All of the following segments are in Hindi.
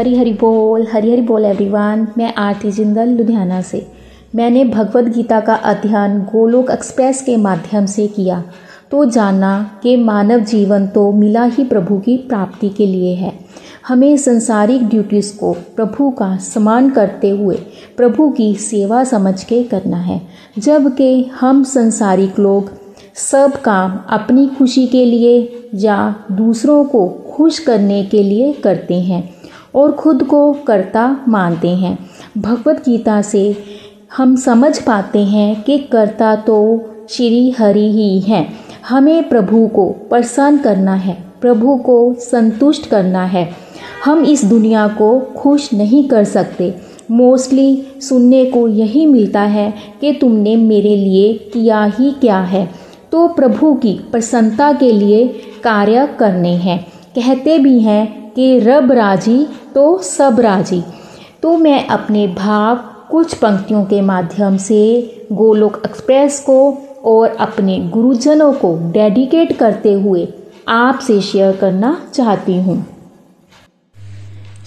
हरी हरी बोल हरी हरी बोल एवरीवन मैं आरती जिंदल, लुधियाना से। मैंने भगवत गीता का अध्ययन गोलोक एक्सप्रेस के माध्यम से किया। तो जाना कि मानव जीवन तो मिला ही प्रभु की प्राप्ति के लिए है। हमें संसारिक ड्यूटीज़ को प्रभु का समान करते हुए प्रभु की सेवा समझ के करना है। जबकि हम संसारिक लोग सब काम अपनी खुशी के लिए या दूसरों को खुश करने के लिए करते हैं और खुद को कर्ता मानते हैं। भगवत गीता से हम समझ पाते हैं कि कर्ता तो श्री हरि ही हैं। हमें प्रभु को प्रसन्न करना है, प्रभु को संतुष्ट करना है। हम इस दुनिया को खुश नहीं कर सकते। मोस्टली सुनने को यही मिलता है कि तुमने मेरे लिए किया ही क्या है। तो प्रभु की प्रसन्नता के लिए कार्य करने हैं। कहते भी हैं कि रब राज़ी तो सब राज़ी। तो मैं अपने भाव कुछ पंक्तियों के माध्यम से गोलोक एक्सप्रेस को और अपने गुरुजनों को डेडिकेट करते हुए आपसे शेयर करना चाहती हूँ।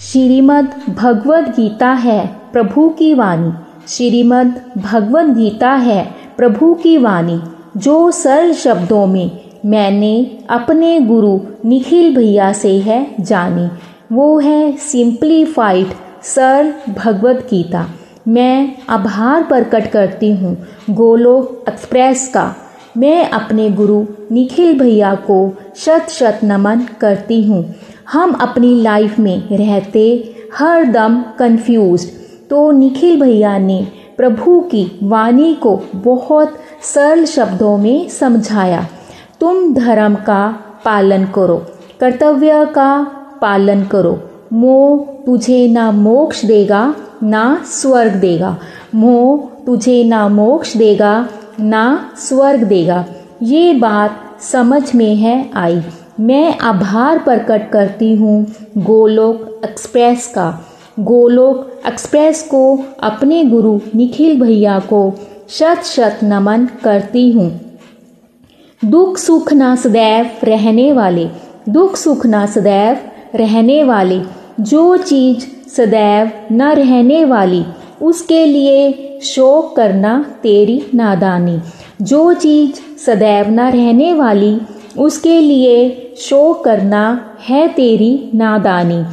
श्रीमद् भगवद गीता है प्रभु की वाणी। श्रीमद् भगवद गीता है प्रभु की वाणी, जो सरल शब्दों में मैंने अपने गुरु निखिल भैया से है जानी। वो है सिंप्लीफाइड सर भगवत गीता मैं आभार प्रकट करती हूँ गोलोक एक्सप्रेस का। मैं अपने गुरु निखिल भैया को शत शत नमन करती हूँ। हम अपनी लाइफ में रहते हर दम कन्फ्यूज़ तो निखिल भैया ने प्रभु की वाणी को बहुत सरल शब्दों में समझाया। तुम धर्म का पालन करो, कर्तव्य का पालन करो। मोह तुझे ना मोक्ष देगा, ना स्वर्ग देगा। मोह तुझे ना मोक्ष देगा, ना स्वर्ग देगा। ये बात समझ में है आई। मैं आभार प्रकट करती हूँ गोलोक एक्सप्रेस का। गोलोक एक्सप्रेस को अपने गुरु निखिल भैया को शत शत नमन करती हूँ। दुख सुख ना सदैव रहने वाले। दुख सुख ना सदैव रहने वाली। जो चीज़ सदैव न रहने वाली, उसके लिए शोक करना तेरी नादानी। जो चीज़ सदैव न रहने वाली, उसके लिए शोक करना है तेरी नादानी।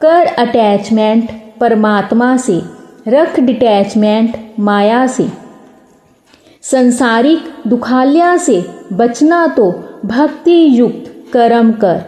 कर अटैचमेंट परमात्मा से, रख डिटैचमेंट माया से। संसारिक दुखालिया से बचना तो भक्ति युक्त कर्म कर।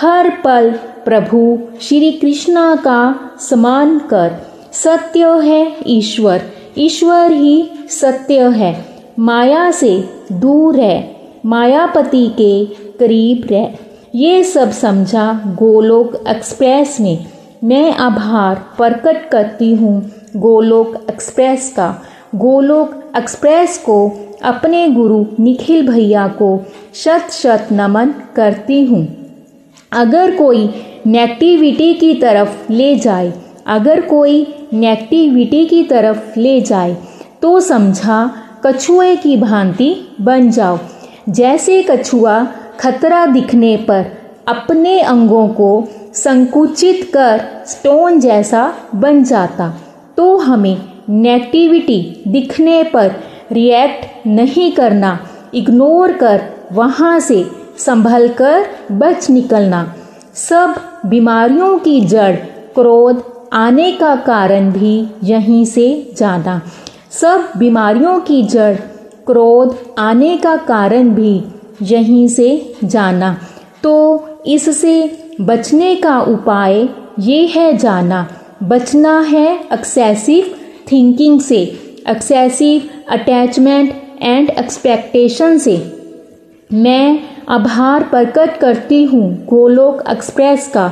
हर पल प्रभु, श्री कृष्णा का समान कर। सत्य है ईश्वर। ईश्वर ही सत्य है। माया से दूर है। मायापति के करीब रह। ये सब समझा गोलोक एक्सप्रेस में। मैं आभार प्रकट करती हूँ गोलोक एक्सप्रेस का। गोलोक एक्सप्रेस को अपने गुरु निखिल भैया को शत शत नमन करती हूँ। अगर कोई नेगेटिविटी की तरफ़ ले जाए। अगर कोई नेगेटिविटी की तरफ़ ले जाए तो समझा कछुए की भांति बन जाओ। जैसे कछुआ खतरा दिखने पर अपने अंगों को संकुचित कर स्टोन जैसा बन जाता तो हमें नेगेटिविटी दिखने पर रिएक्ट नहीं करना, इग्नोर कर वहाँ से संभल कर बच निकलना। सब बीमारियों की जड़ क्रोध आने का कारण भी यहीं से जाना सब बीमारियों की जड़ क्रोध आने का कारण भी यहीं से जाना। तो इससे बचने का उपाय ये है जाना। बचना है एक्सेसिव थिंकिंग से एक्सेसिव अटैचमेंट एंड एक्सपेक्टेशन से। मैं आभार प्रकट करती हूँ गोलोक एक्सप्रेस का।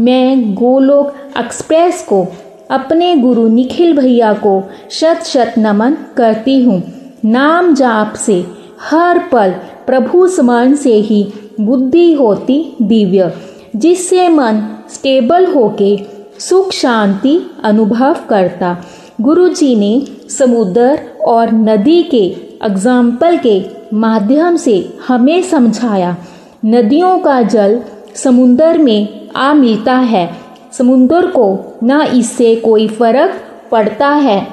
मैं गोलोक एक्सप्रेस को, अपने गुरु निखिल भैया को शत शत नमन करती हूँ। नाम जाप से, हर पल प्रभु स्मरण से ही बुद्धि होती दिव्य, जिससे मन स्टेबल होके सुख शांति अनुभव करता। गुरु जी ने समुद्र और नदी के एग्ज़ाम्पल के माध्यम से हमें समझाया, नदियों का जल समुद्र में आ मिलता है। समुद्र को न इससे कोई फ़र्क पड़ता है।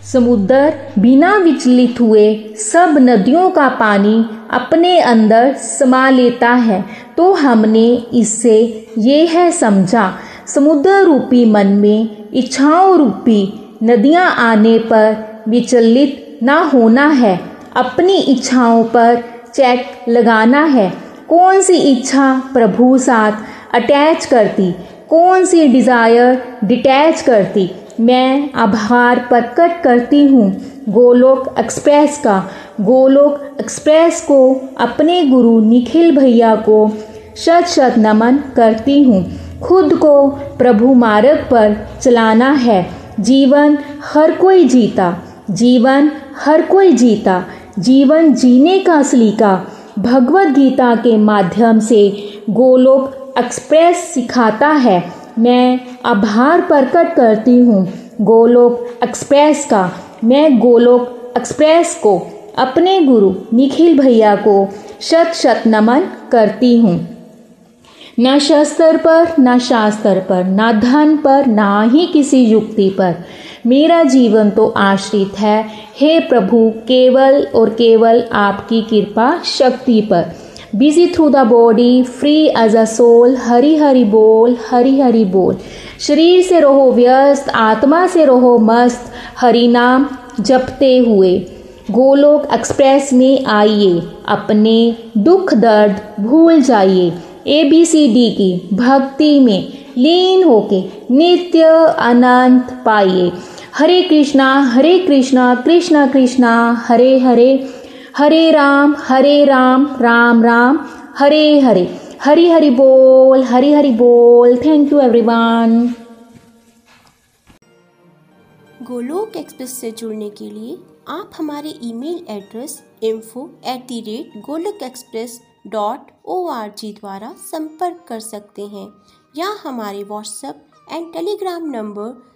समुद्र बिना विचलित हुए सब नदियों का पानी अपने अंदर समा लेता है। तो हमने इससे ये है समझा, समुद्र रूपी मन में इच्छाओं रूपी नदियाँ आने पर विचलित ना होना है। अपनी इच्छाओं पर चेक लगाना है। कौन सी इच्छा प्रभु साथ अटैच करती? कौन सी डिज़ायर डिटैच करती? मैं आभार प्रकट करती हूँ। गोलोक एक्सप्रेस का। गोलोक एक्सप्रेस को अपने गुरु निखिल भैया को शत शत नमन करती हूँ। खुद को प्रभु मार्ग पर चलाना है। जीवन हर कोई जीता। जीवन हर कोई जीता। जीवन जीने का सलीका भगवत गीता के माध्यम से गोलोक एक्सप्रेस सिखाता है। मैं आभार प्रकट करती हूँ गोलोक एक्सप्रेस का। मैं गोलोक एक्सप्रेस को अपने गुरु निखिल भैया को शत शत नमन करती हूँ। न शस्त्र पर, न शास्त्र पर, न धन पर, ना ही किसी युक्ति पर। मेरा जीवन तो आश्रित है। हे प्रभु, केवल और केवल आपकी कृपा शक्ति पर। Busy through the body free as a soul Hari Hari बोल हरी हरी बोल। शरीर से रहो व्यस्त, आत्मा से रहो मस्त, हरि नाम जपते हुए। गोलोक एक्सप्रेस में आइए, अपने दुख दर्द भूल जाइए। ए बी सी डी की भक्ति में लीन होके नित्य अनंत पाइए। हरे कृष्णा हरे कृष्णा कृष्णा कृष्णा, हरे हरे। हरे राम हरे राम राम राम। हरे हरे। हरी हरि बोल, हरी हरि बोल। Thank you everyone Golok express से जुड़ने के लिए आप हमारे email address info at the rate Golok express dot O R G द्वारा संपर्क कर सकते हैं या हमारे WhatsApp and Telegram number